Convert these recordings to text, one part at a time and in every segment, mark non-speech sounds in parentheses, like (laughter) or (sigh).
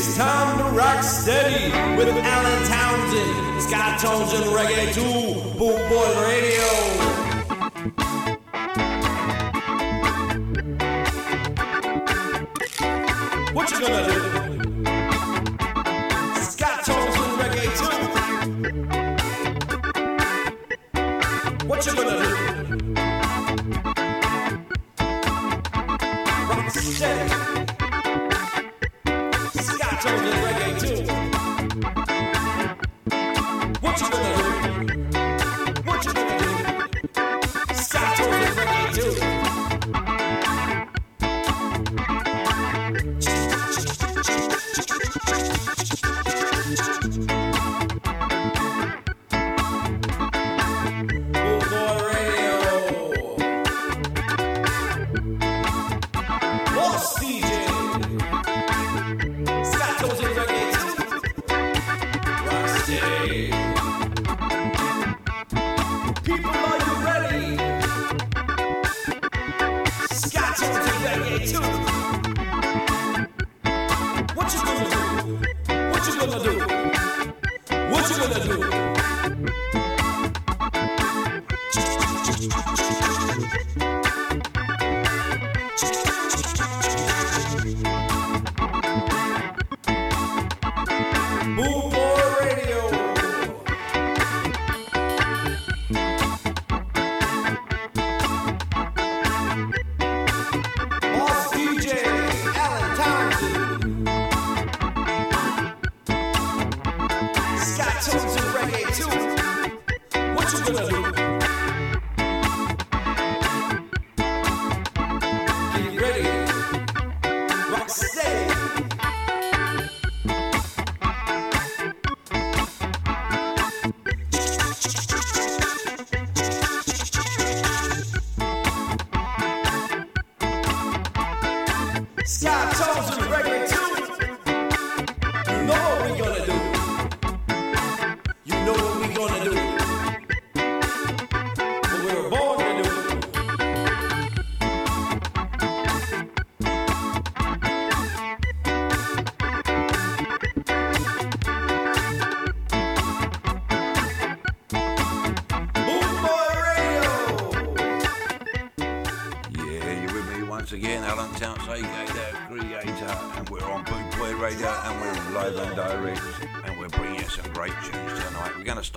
It's time to rock steady with Alan Townsend, Scott Tones, Reggae 2, Boot Boy Radio.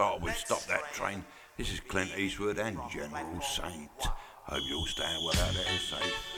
thought we'd stop that train. This is Clint Eastwood and General Saint. Hope you'll stay well out of here safe.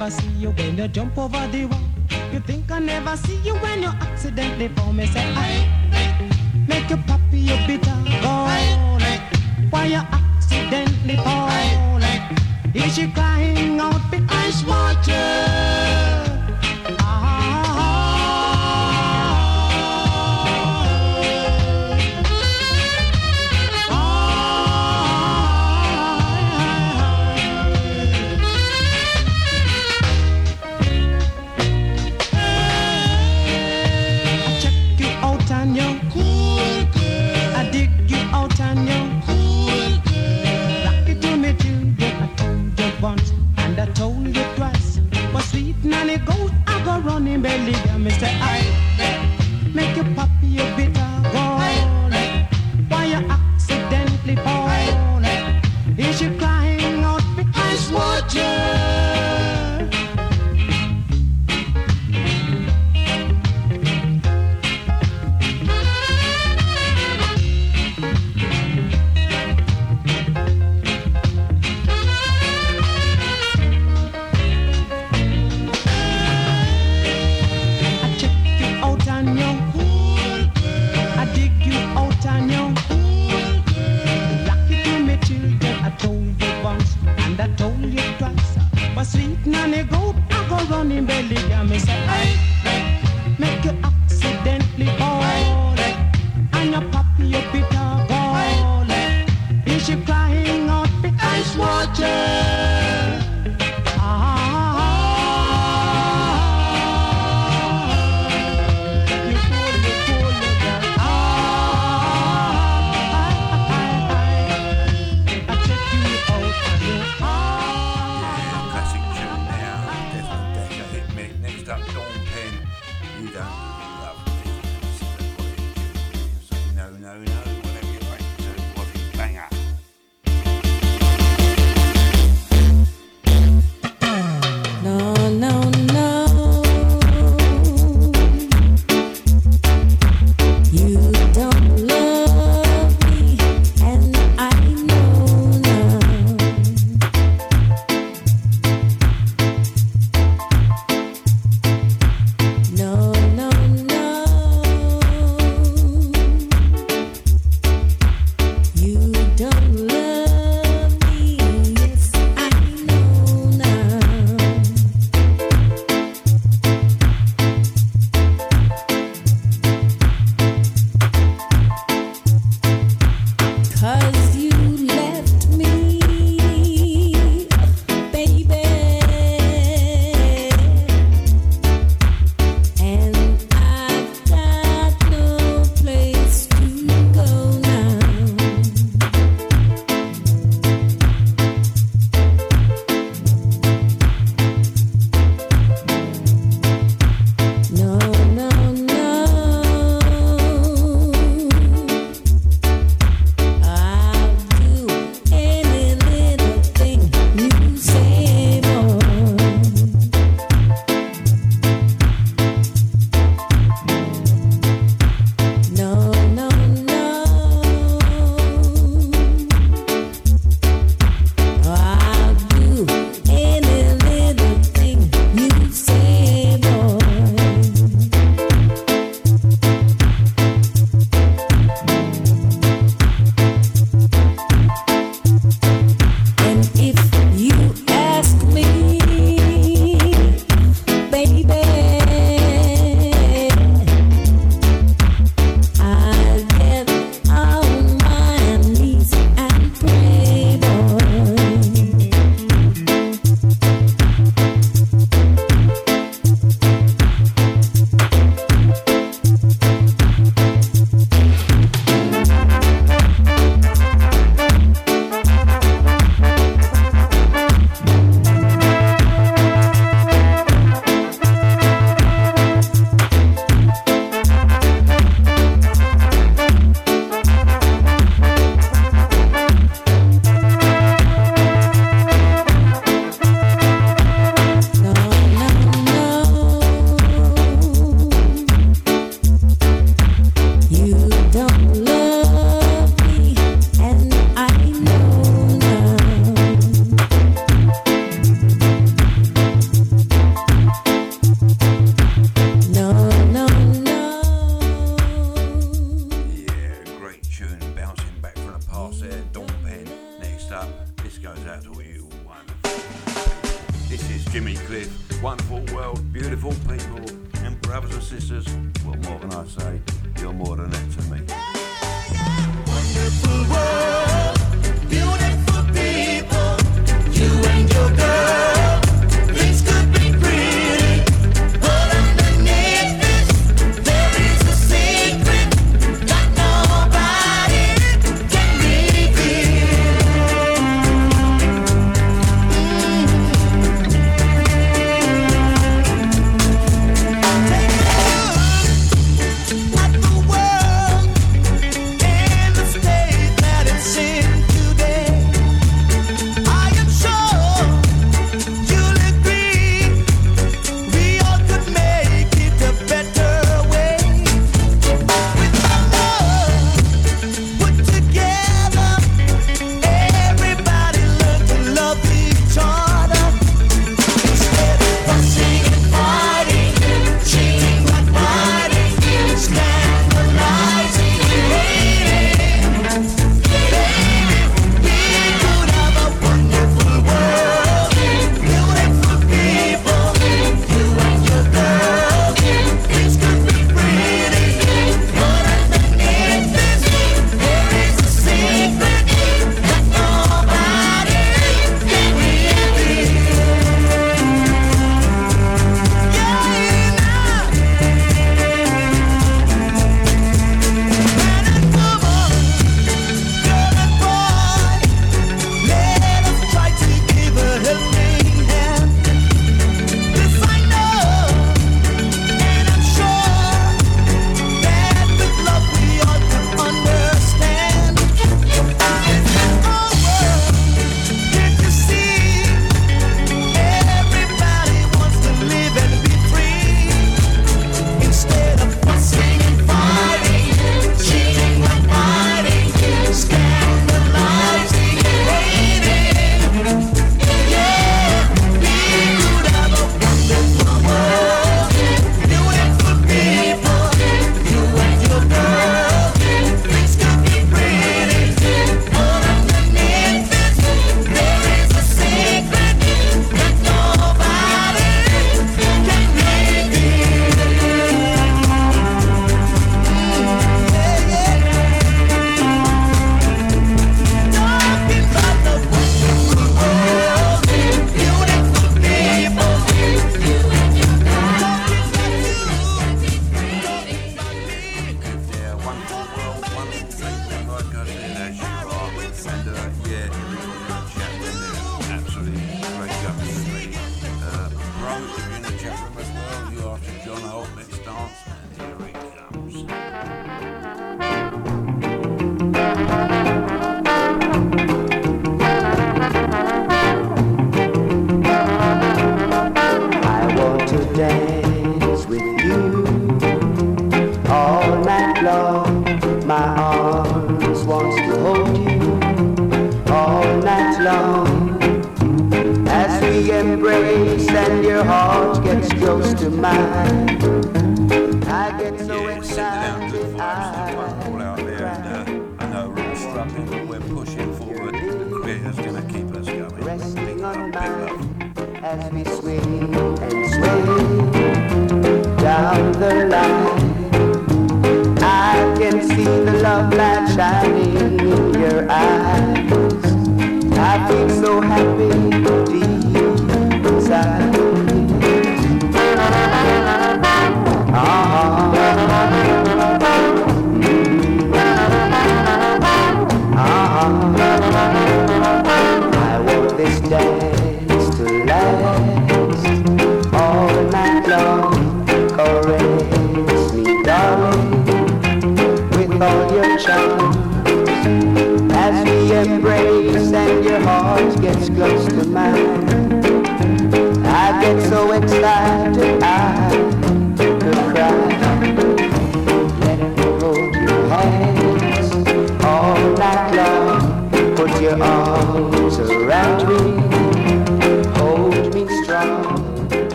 never see you when you jump over the wall. You think I never see you when you accidentally fall me. Say, I make you puppy your bitter gone. Why you accidentally fall? Is she cry?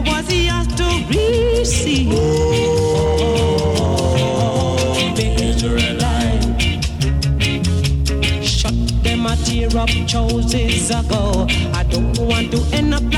was to receive. Oh, them a tear up choices ago. I don't want to end up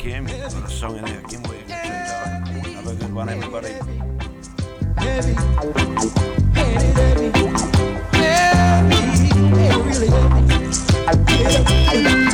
Kim. Well, I song in there Kim Williams. And, uh, have a good one, everybody. baby, baby, baby, baby, heavy,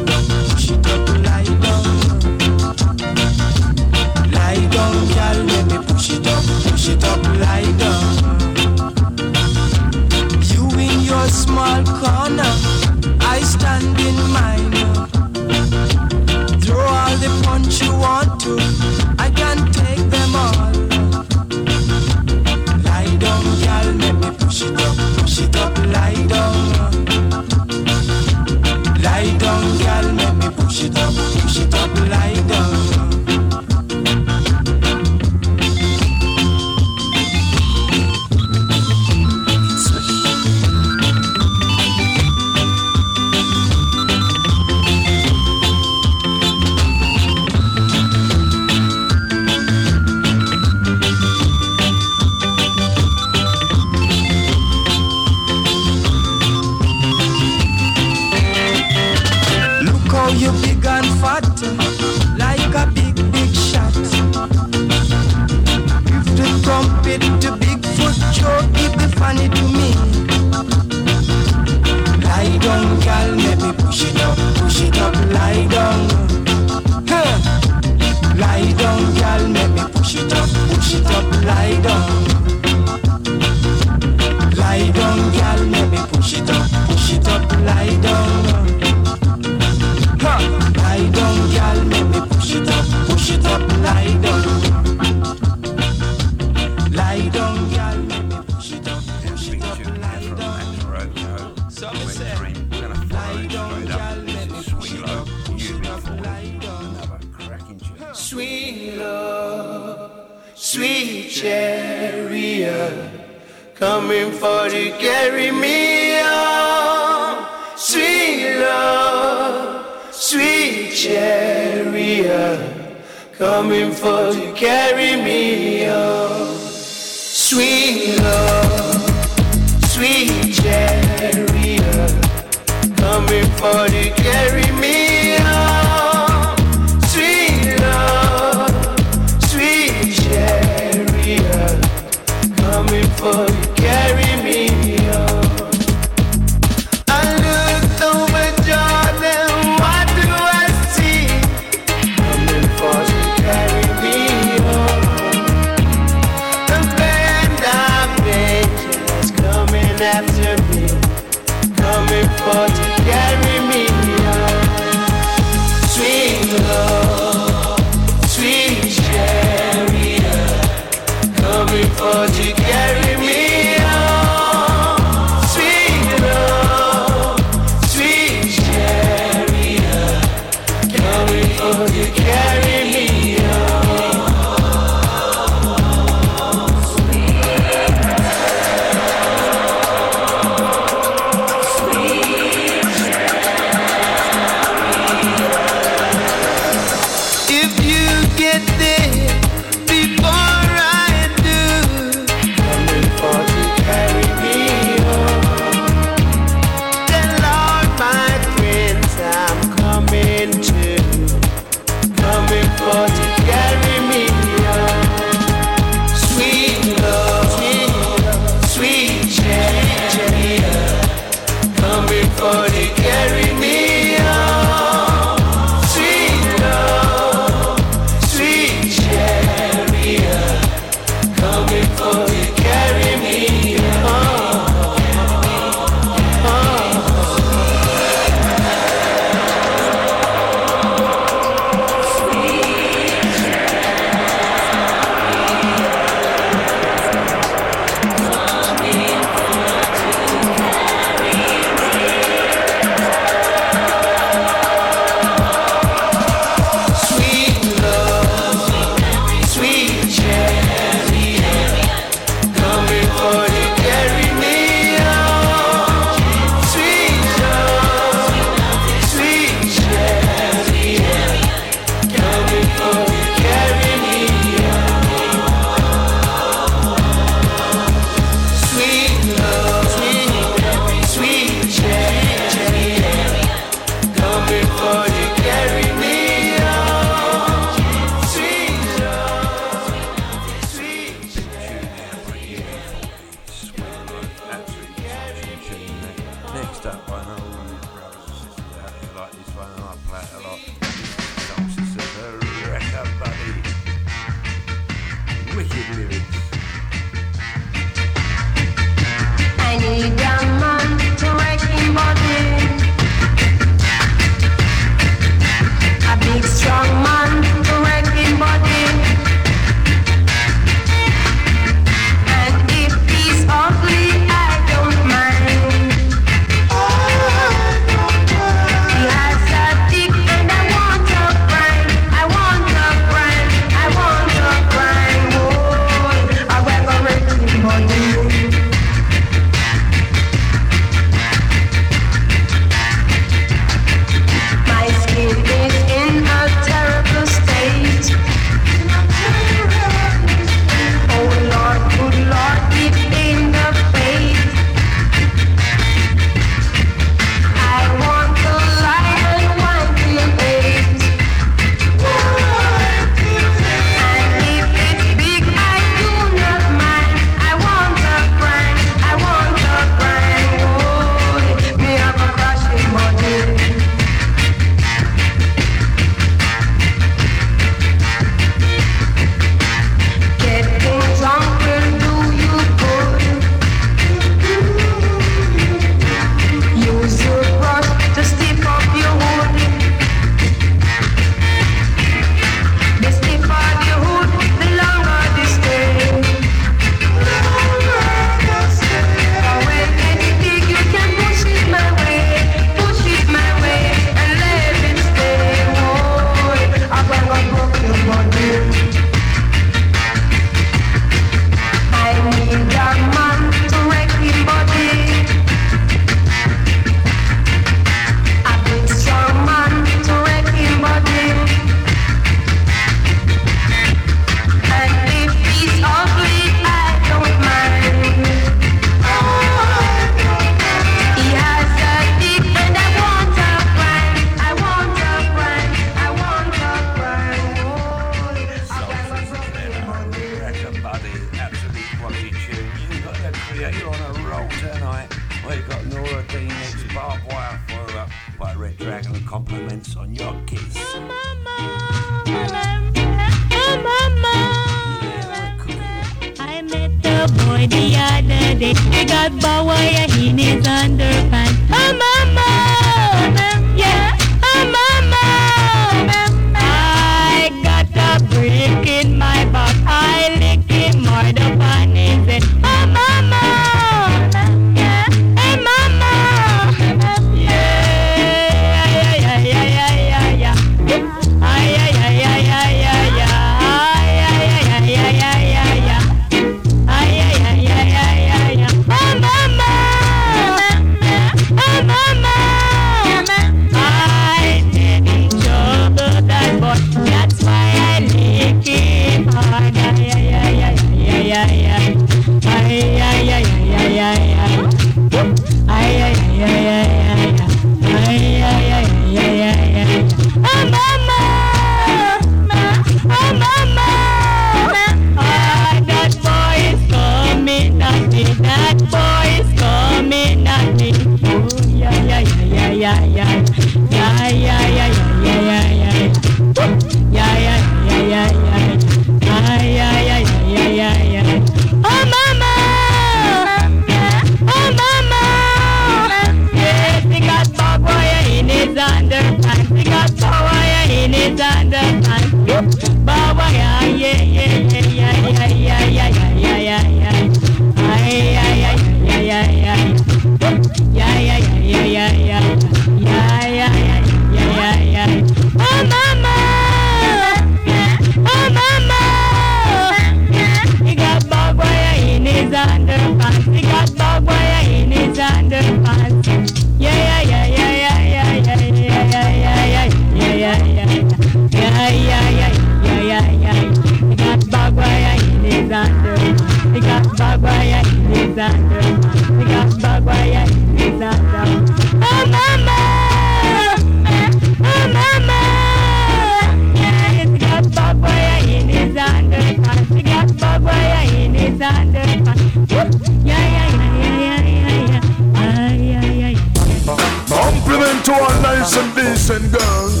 and decent girls.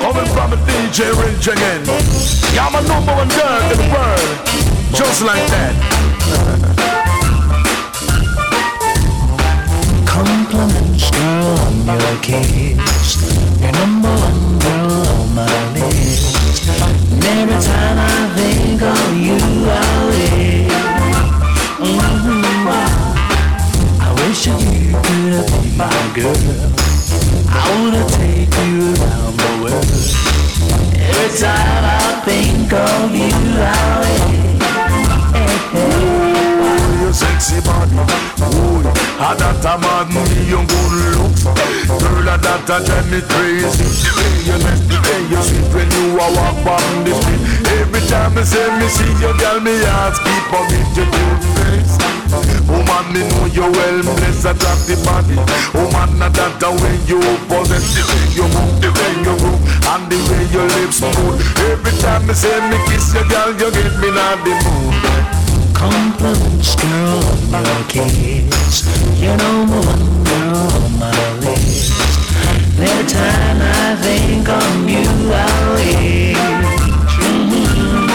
Coming from a DJ Ridge again. Yeah, I'm a number one girl in the world. Just like that. (laughs) Compliments, girl, on your kiss. You're number one girl on my list. And every time I think of you, I wish. Mhm. I wish you could be my girl. That a man me your good looks. Girl, that a drive me crazy. The way you make the way you sweet when you a walk on the street. Every time I say me see you, girl, me heart keep on beat your cute face. Woman, me know you well blessed, attractive body. Woman, ah, that a way you possess, the way you move, the way you move, and the way your lips move. Every time I say me kiss you, girl, you get me in the mood. Compliments, girl, on your kiss. You're number one girl on my list. Every time I think of you, I wish. Mhm.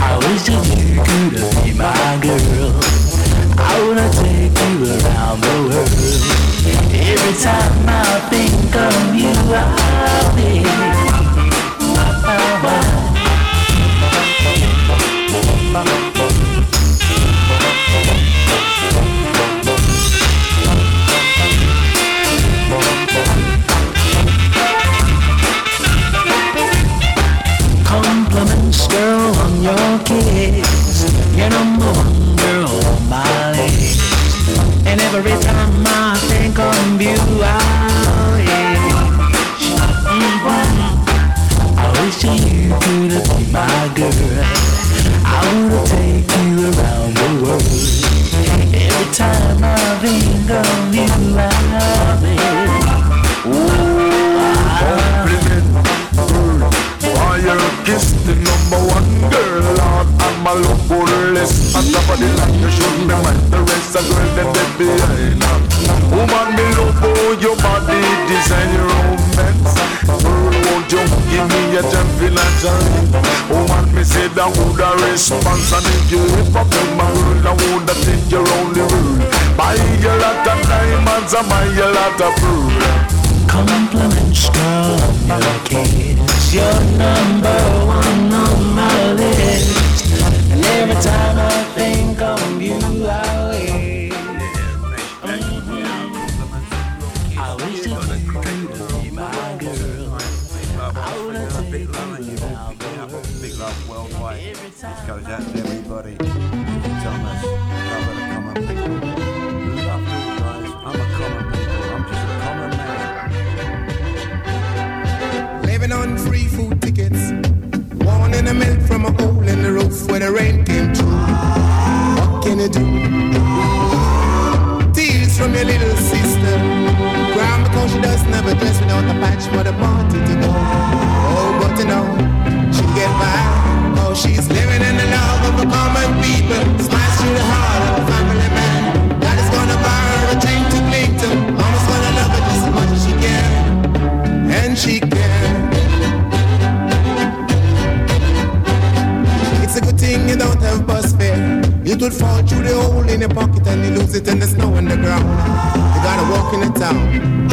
I wish that you could be my girl. I wanna take you around the world. Every time I think of you, I you should me mind the rest of girl them they behind. Woman, me love for your body, design your own romance. Girl, won't you give me a champion and journey? Woman, me say that would a response, and if you ever play my world, I would have take your only rule. Buy a lot of diamonds, and buy a lot of pearl. Compliments, on your kiss. You're number one on my list. And every time I goes everybody. Thomas, common people. Guys. I'm a common people. I'm just a common man. Living on free food tickets. Born in the milk from a hole in the roof where the rain came through. What can you do? Tears from your little sister. Crying because she does never dress without a patch for the party to go. Oh, but you know, she's living in the love of the common people. Smash through the heart of a family man. God is gonna buy her a drink to cling to. Mama's gonna love her just as much as she can. And she can. It's a good thing you don't have bus fare. It would fall through the hole in your pocket and you lose it in the snow on the ground. You gotta walk in the town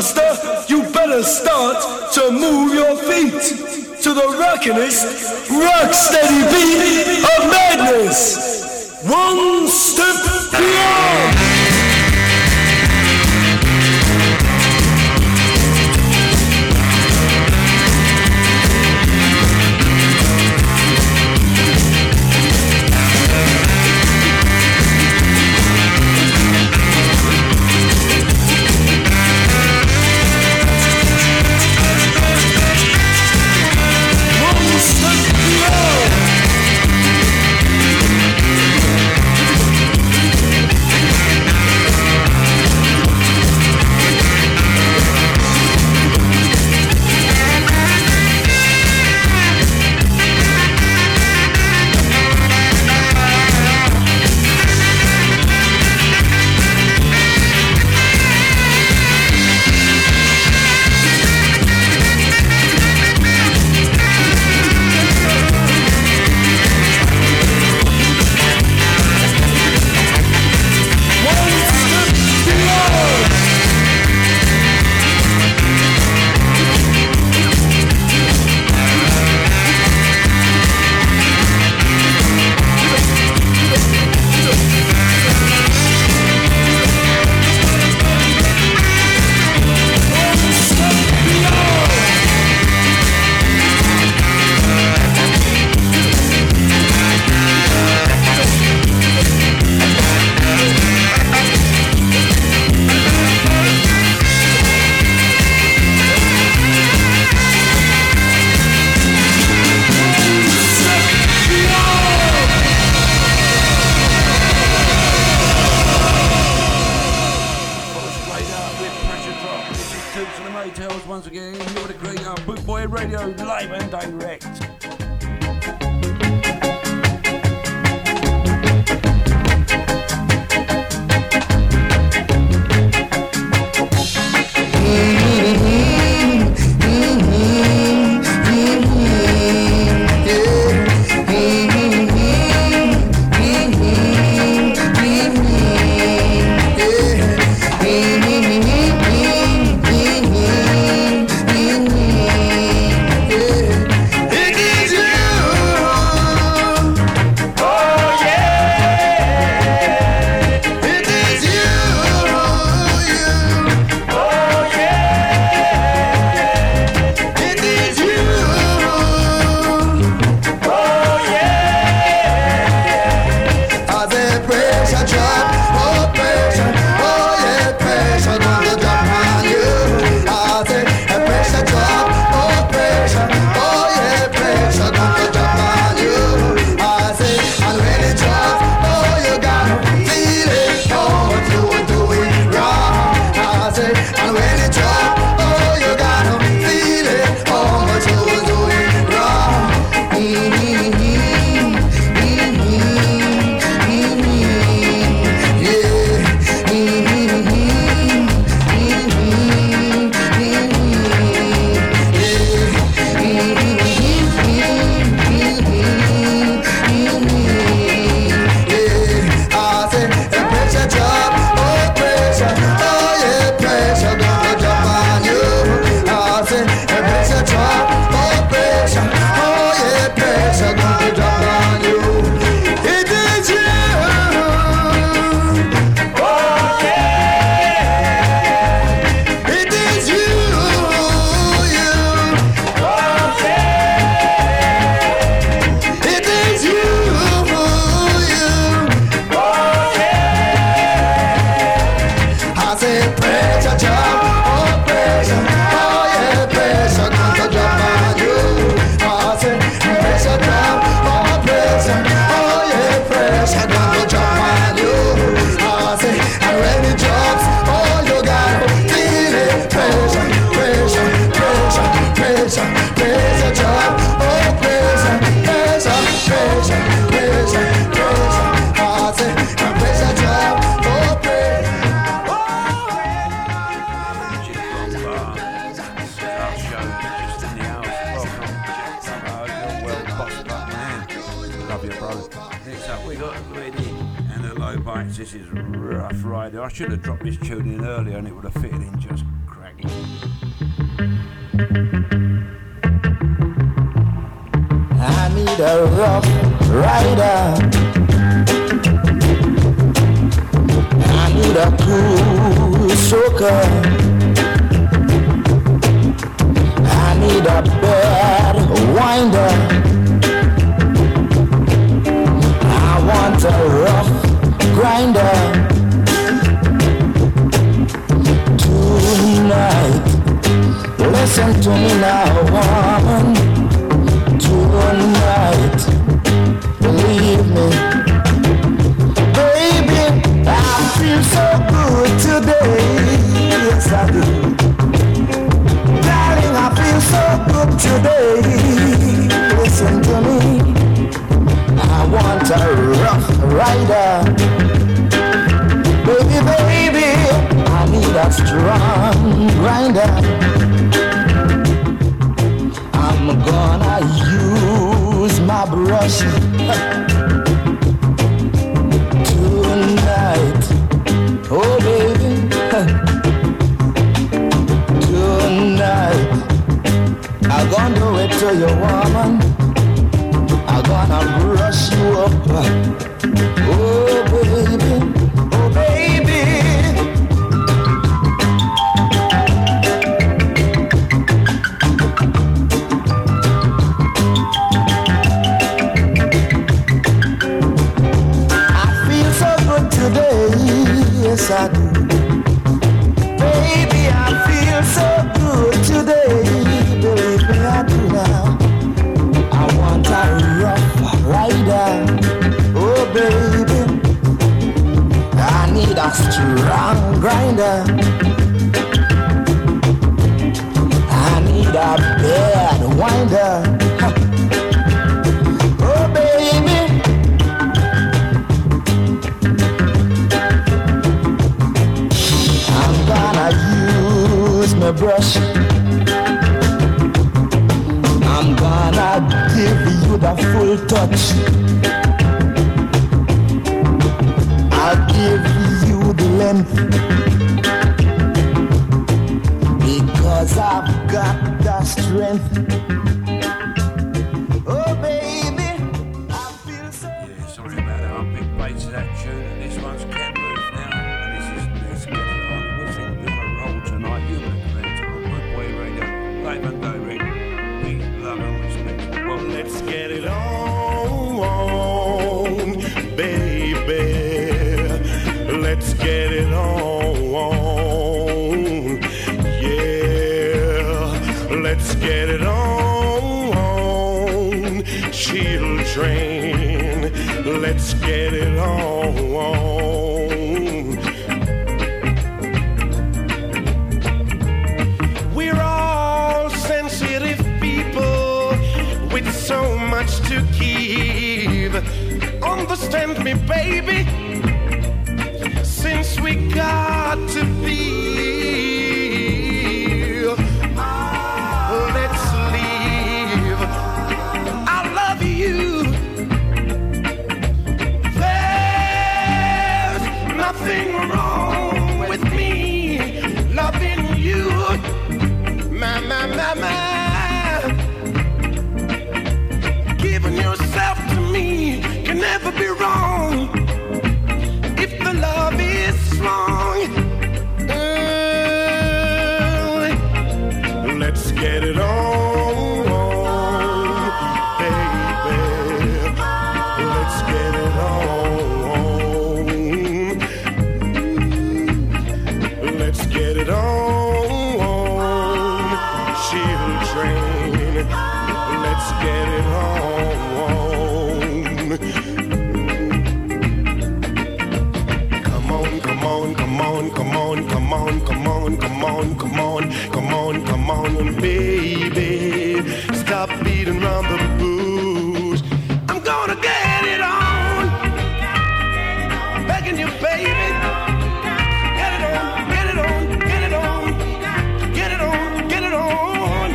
master, you better start to move your feet to the rockinest, rock steady beat. once again. You're the great young Boot Boy Radio, live and direct. on, come on, come on, come on, come on, come on, come on, come on, baby. Stop beating around the bush. I'm gonna get it on. Begging you, baby. Get it on, get it on, get it on. Get it on, get it on.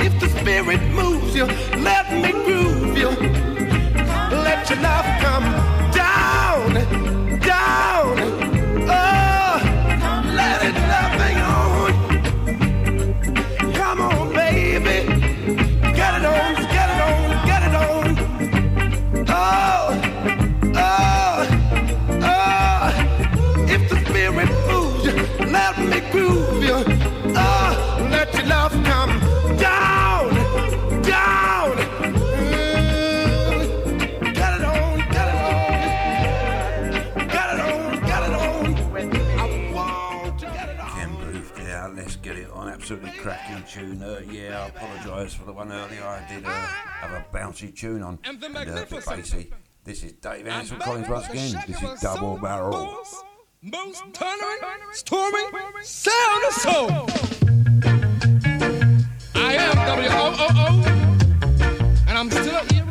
If the spirit moves you, let me groove you. Let your life I apologise for the one earlier. I did uh, have a bouncy tune on. And the bassy. Uh, this is Dave Ansel Collins once again. This is Double Barrel. Most tolerant, storming, sound of soul. I am W O O O, and I'm still here.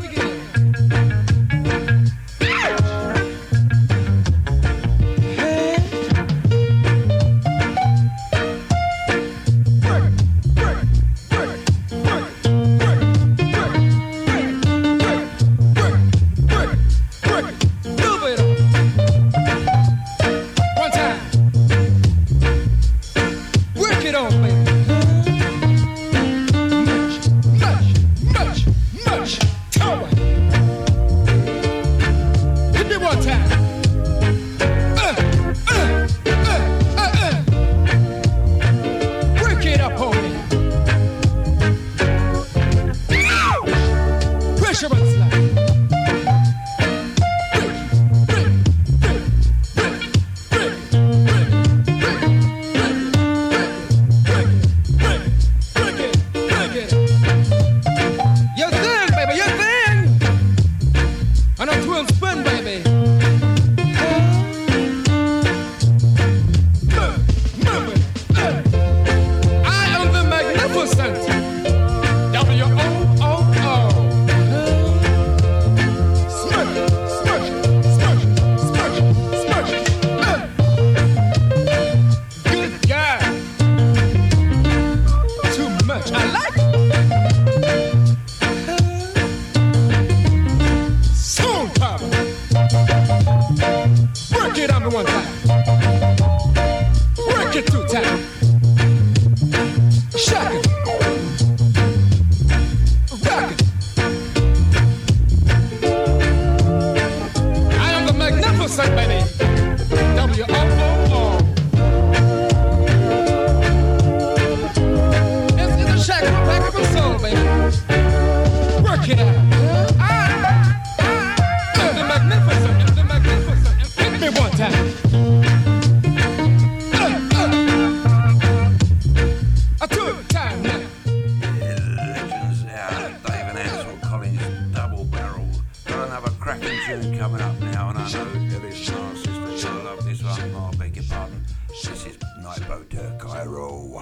I beg your pardon. This is Nightboat, de Cairo.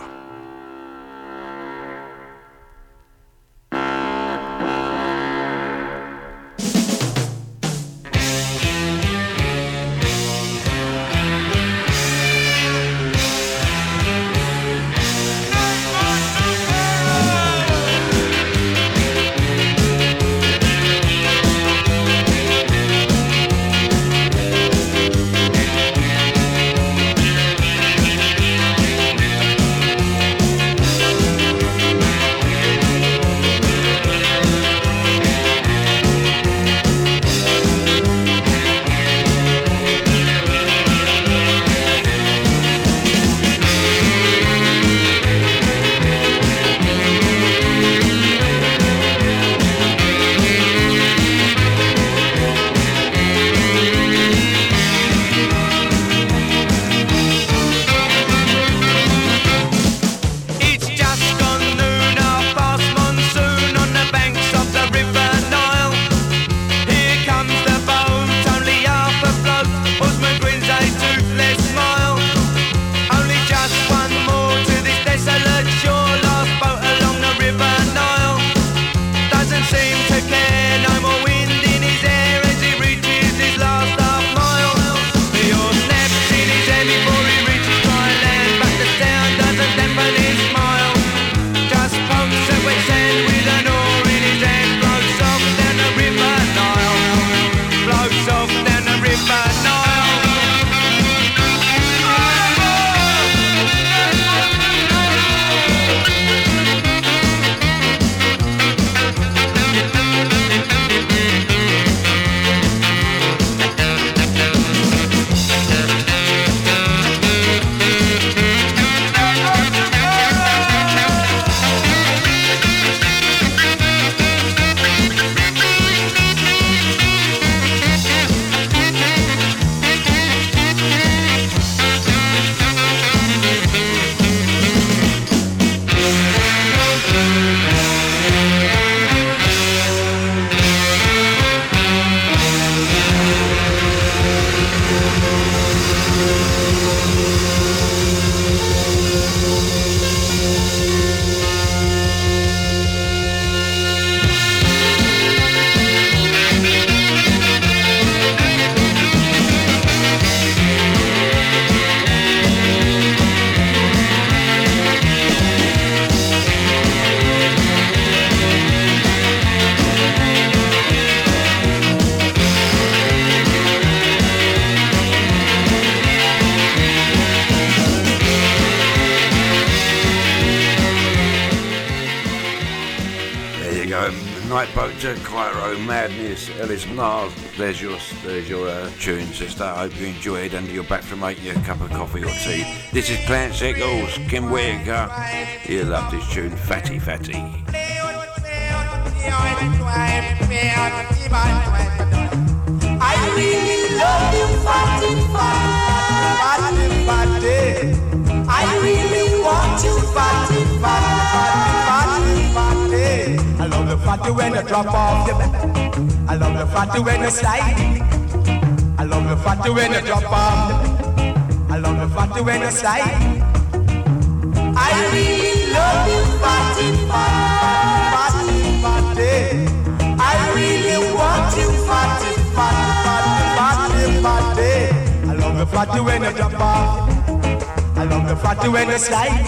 Madness, Ellis Mars. There's your there's your uh, tune, sister. I hope you enjoyed and you're back from making you a cup of coffee or tea. This is Clancy Eccles, Kim Whitaker. You love this tune, Fatty Fatty. I really love you, fatty, fatty. I really want you, fatty, fatty, the fatty when you drop off your back. I love the fatty when you slide. I love the fatty when you drop off. I love the fatty when you slide. I really love you, fatty, fatty, fatty. I really want you, fatty, fatty, fatty, fatty. I love the fatty when you drop off. I love the fatty when you slide.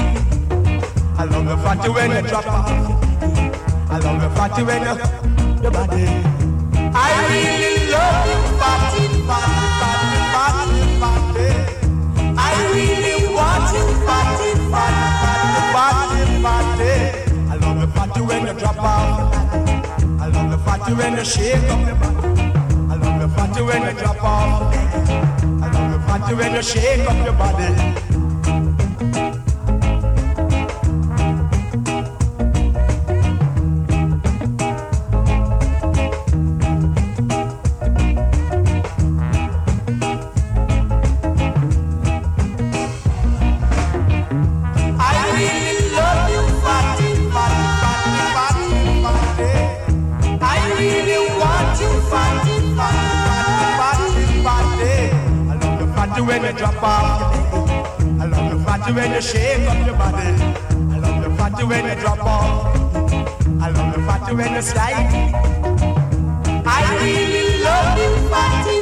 I love the fatty when you drop off. I love the fatty when you your body. I really love you, fatty, fatty, fatty, fatty, fatty. I really want you, fatty, fatty, fatty, fatty, fatty. I love the fatty when you drop off. I love the fatty when you shake up your body. I love the fatty when you drop off. I love the fatty when you shake up your body. When you shake up your body. I love the fatty when you drop off. I love the fatty when you slide. I really love you, fatty.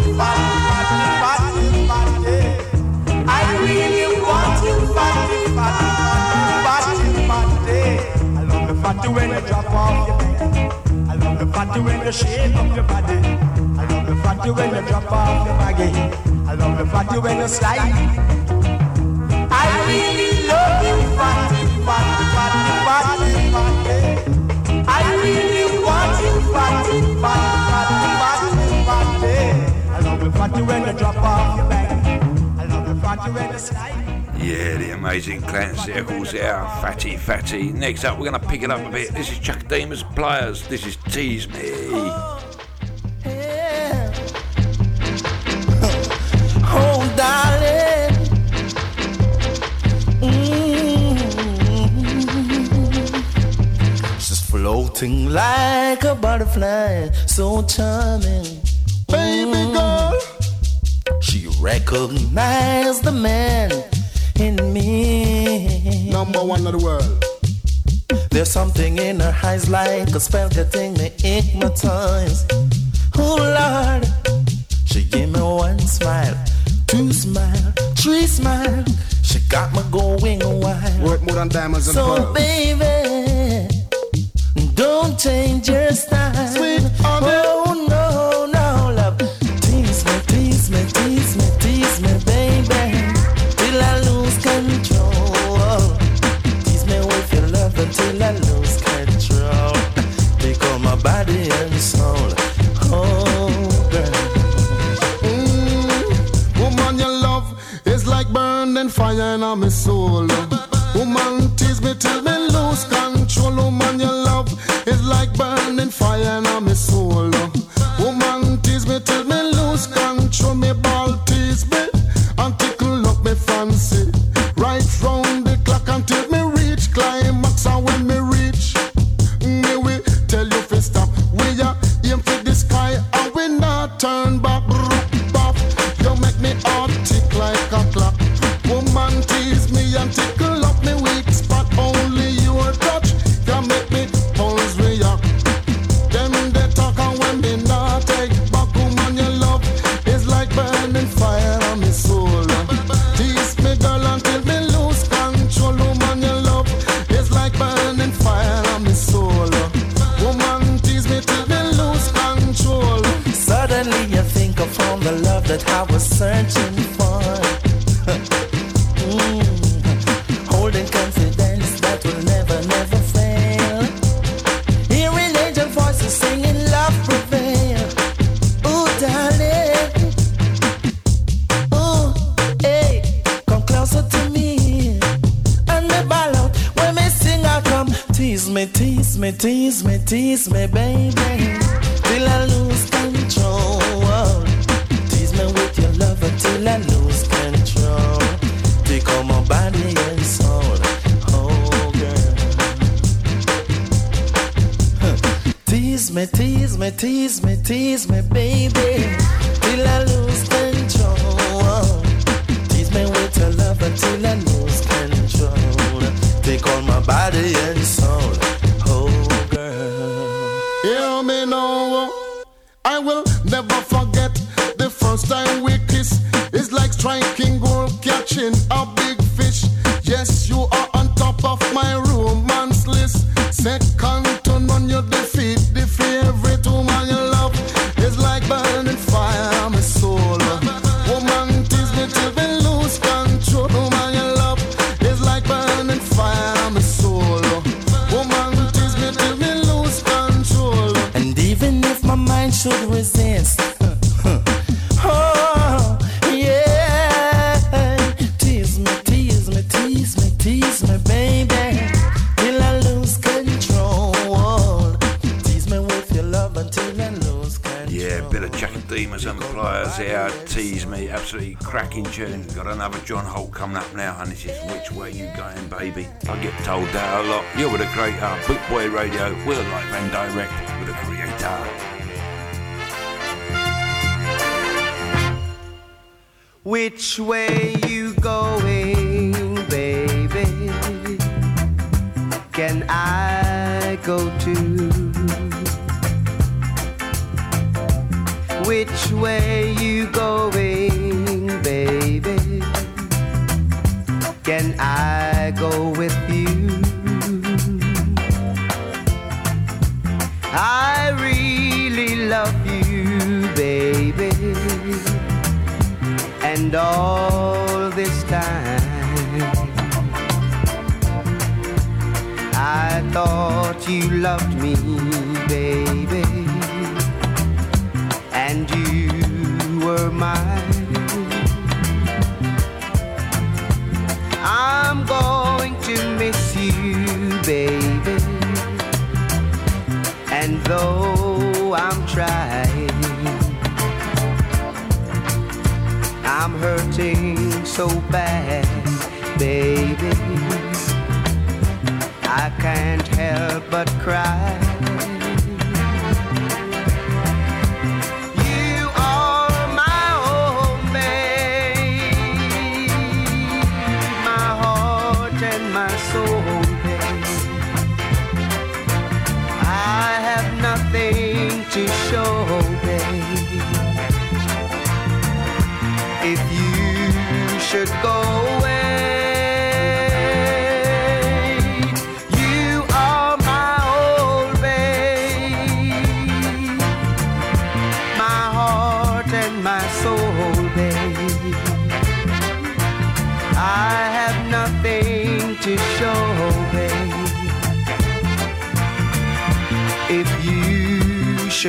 I really want you, fatty, fatty, fatty, fatty. I love the fatty when you drop off. I love the fatty when you shake up your body. I love the fatty when you drop off your baggy. I love the fatty when you slide. Yeah, the amazing Clancy Eccles there, Fatty Fatty. Next up, we're going to pick it up a bit. This is Chaka Demus Pliers. This is Tease Me. Floating like a butterfly, so charming. Baby mm. girl. She recognized the man in me. Number one of the world. There's something in her eyes like a spell getting me hypnotized. Oh Lord, she gave me one smile, two smile, three smile. She got me going wild. Worth more than diamonds and So pearls. baby, don't change your style. Sweet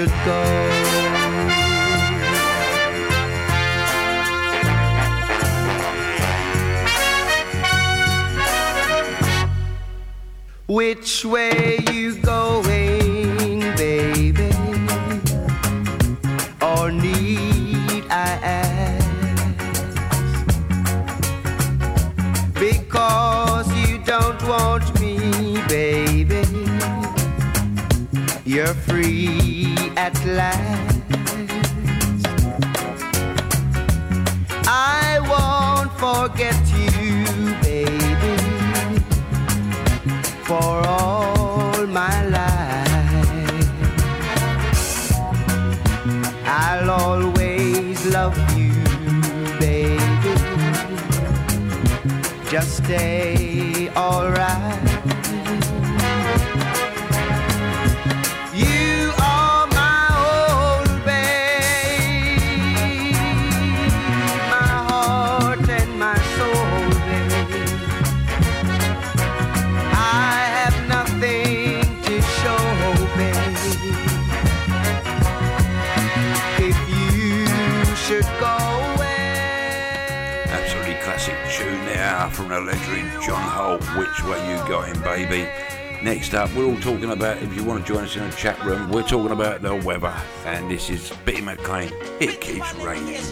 should go. Which way you going, baby? Or need I ask? Because you don't want me, baby. You're free at last. I won't forget you, baby, for all my life. I'll always love you, baby. Just stay alright. Which Way You Going Baby. Next up, we're all talking about, if you want to join us in a chat room, we're talking about the weather. And this is Bitty McLean, It Keeps Raining.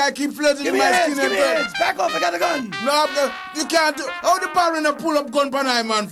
guy keep flirting give with my skin and Back off, I got a gun. No, you can't do. How the barren pull up gun pan I man?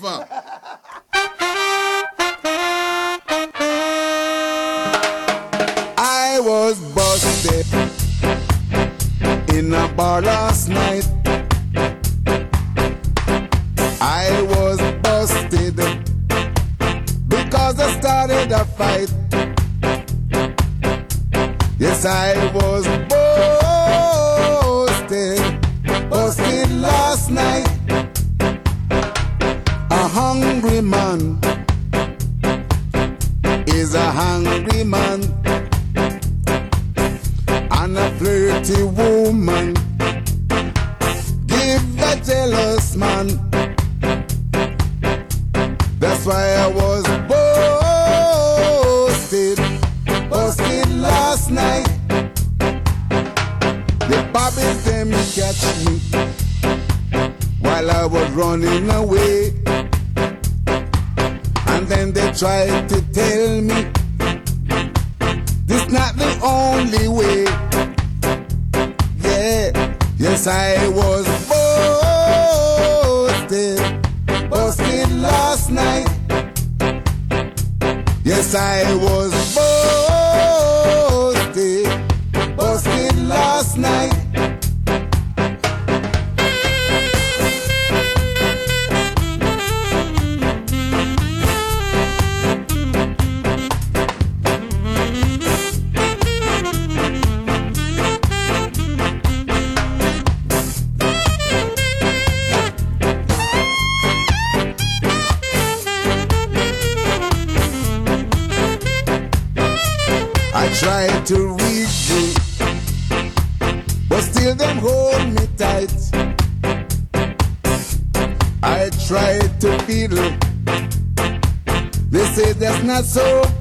lost it last night. Yes, I was born. not so.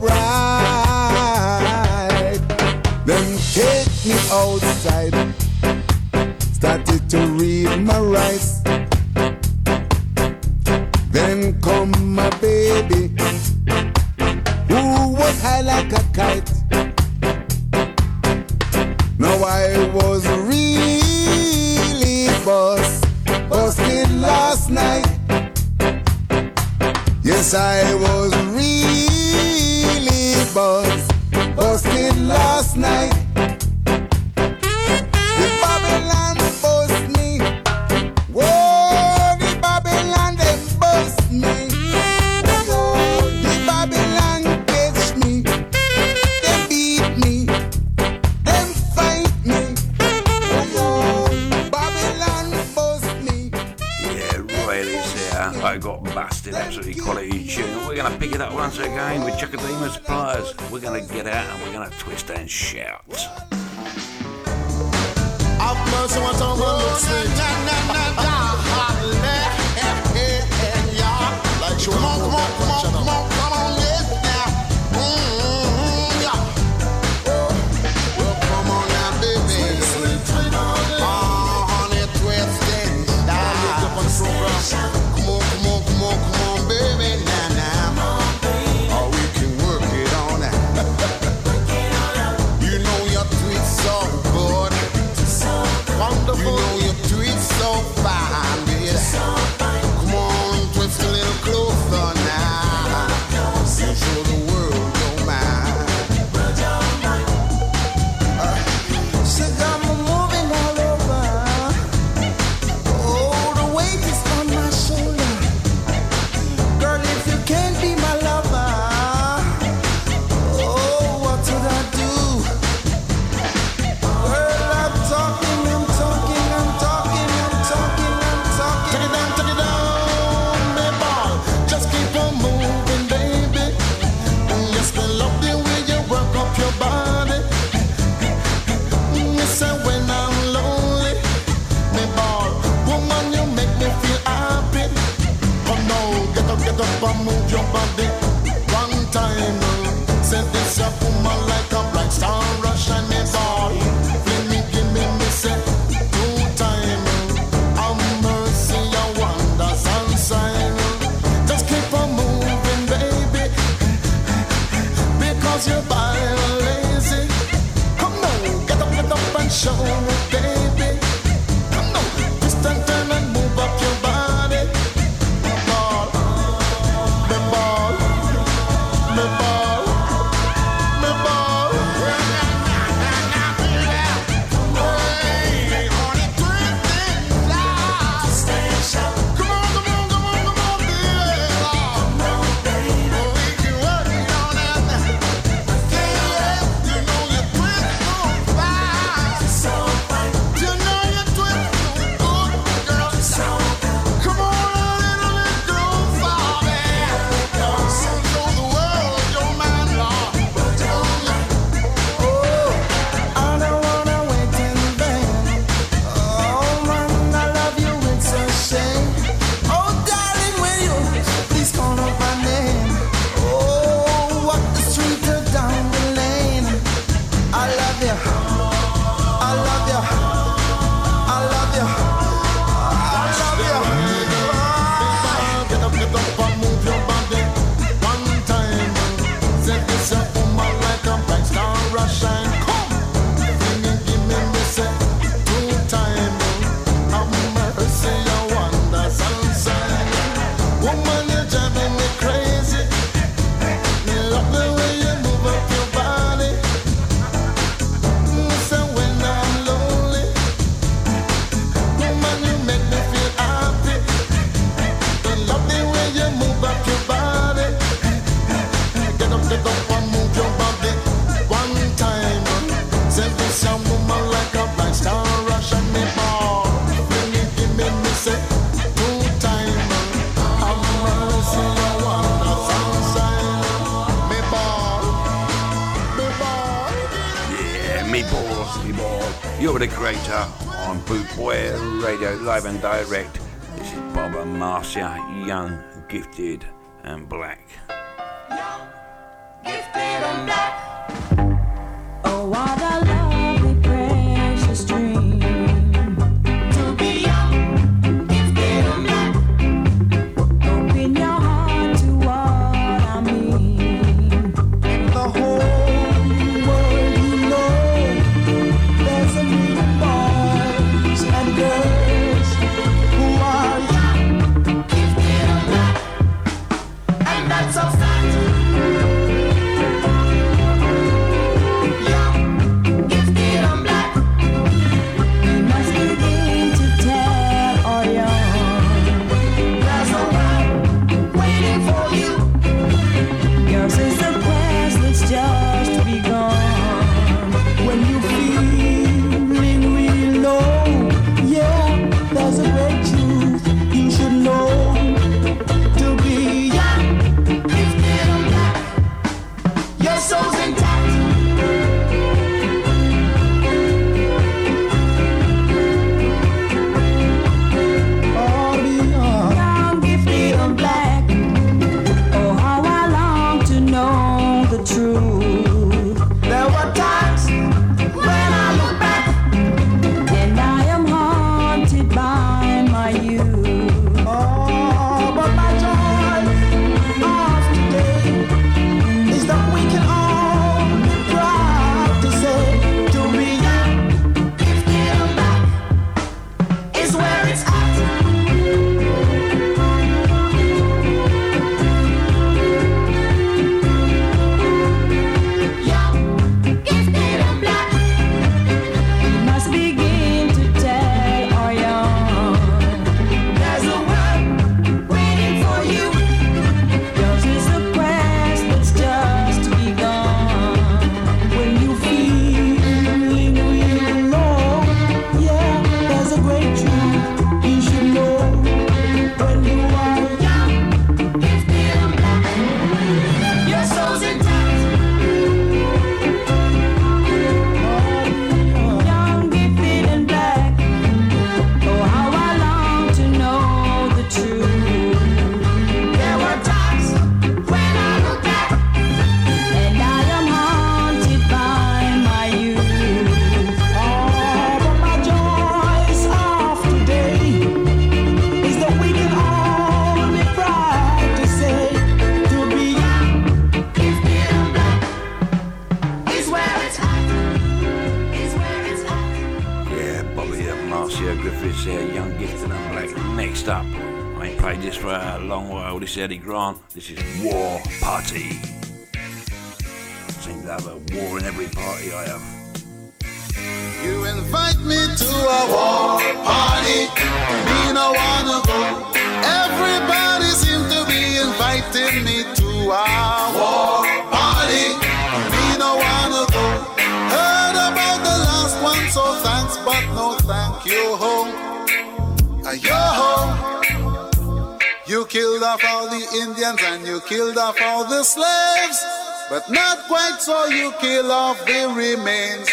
but not quite so you kill off the remains.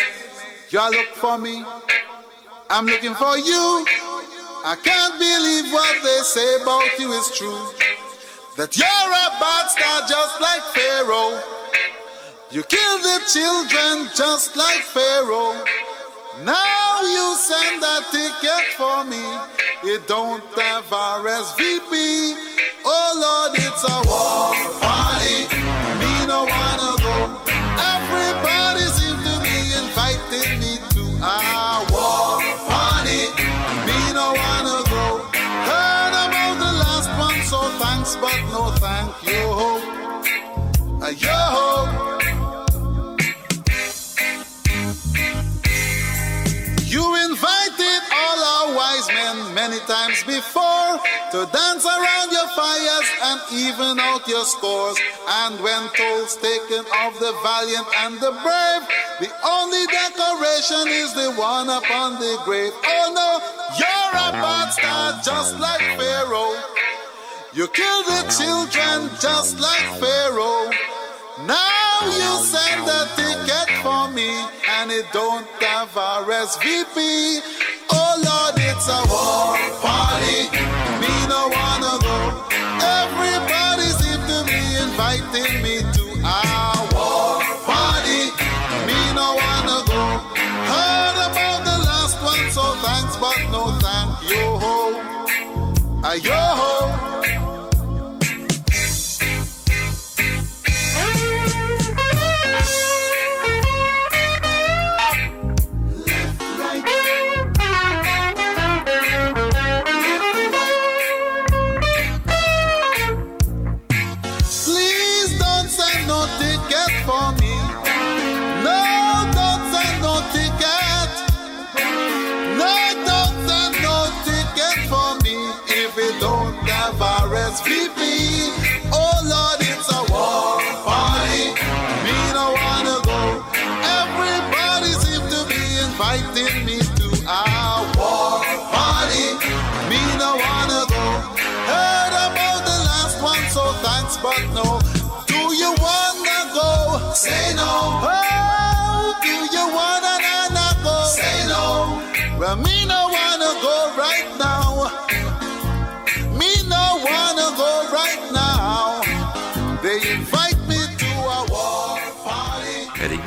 You look for me, I'm looking for you. I can't believe what they say about you is true. That you're a bad star just like Pharaoh. You kill the children just like Pharaoh. Now you send a ticket for me. It don't have RSVP. Oh Lord, it's a war. times before to dance around your fires and even out your scores. And when toll's taken of the valiant and the brave, the only decoration is the one upon the grave. Oh no, you're a bad star just like Pharaoh. You killed the children just like Pharaoh. Now you send a ticket for me, and it don't have a RSVP. Oh Lord, it's a war party. Me no wanna go. Everybody seems to be inviting me to a war party. Me no wanna go. Heard about the last one, so thanks, but no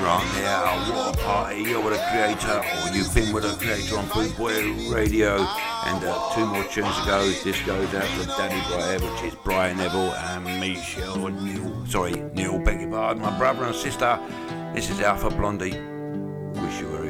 right now. What a party! You're with a creator, or you've been with a creator on Food Boy Radio. And uh, two more tunes to go. This goes out to Danny Boy, which is Brian Neville and Michelle Neil. Sorry, Neil, beg your pardon, my brother and sister. This is Alpha Blondy. Wish you were.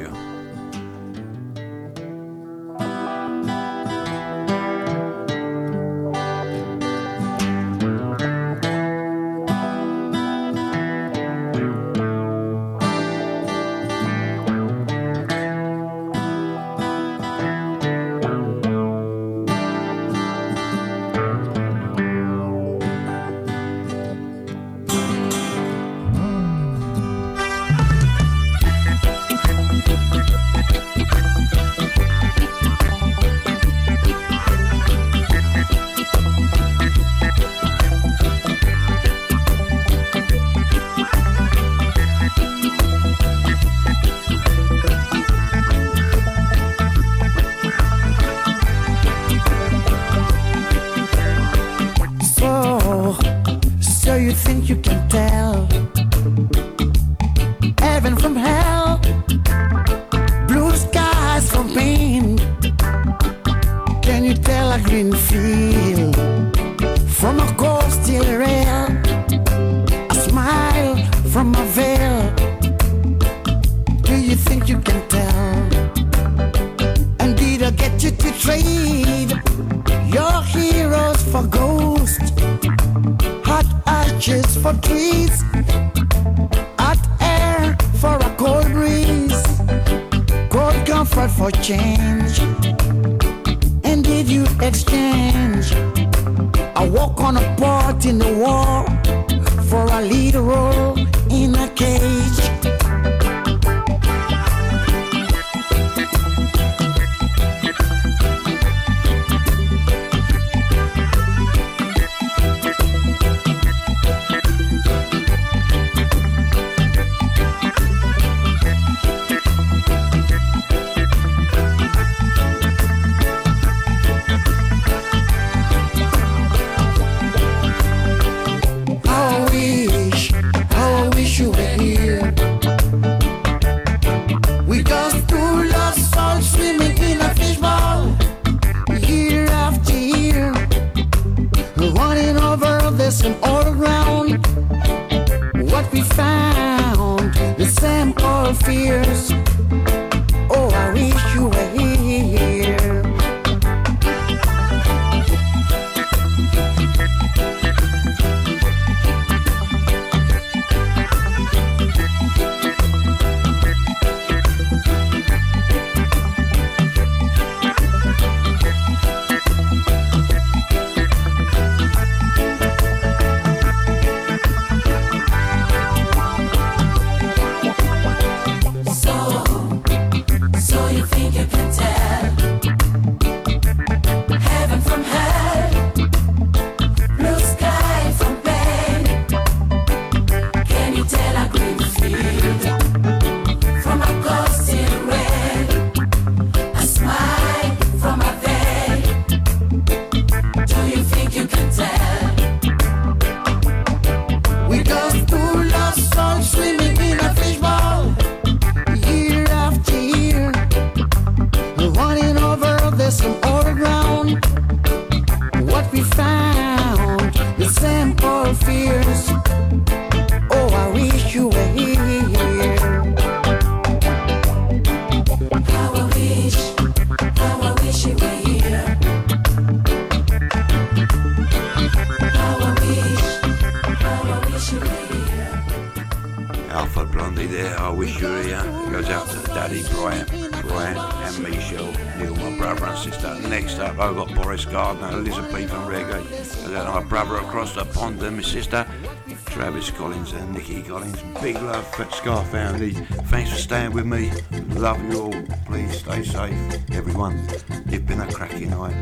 Nicky Collins. Big love for Scar Family. Thanks for staying with me. Love you all. Please stay safe, everyone. It's been a cracking night.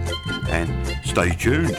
And stay tuned.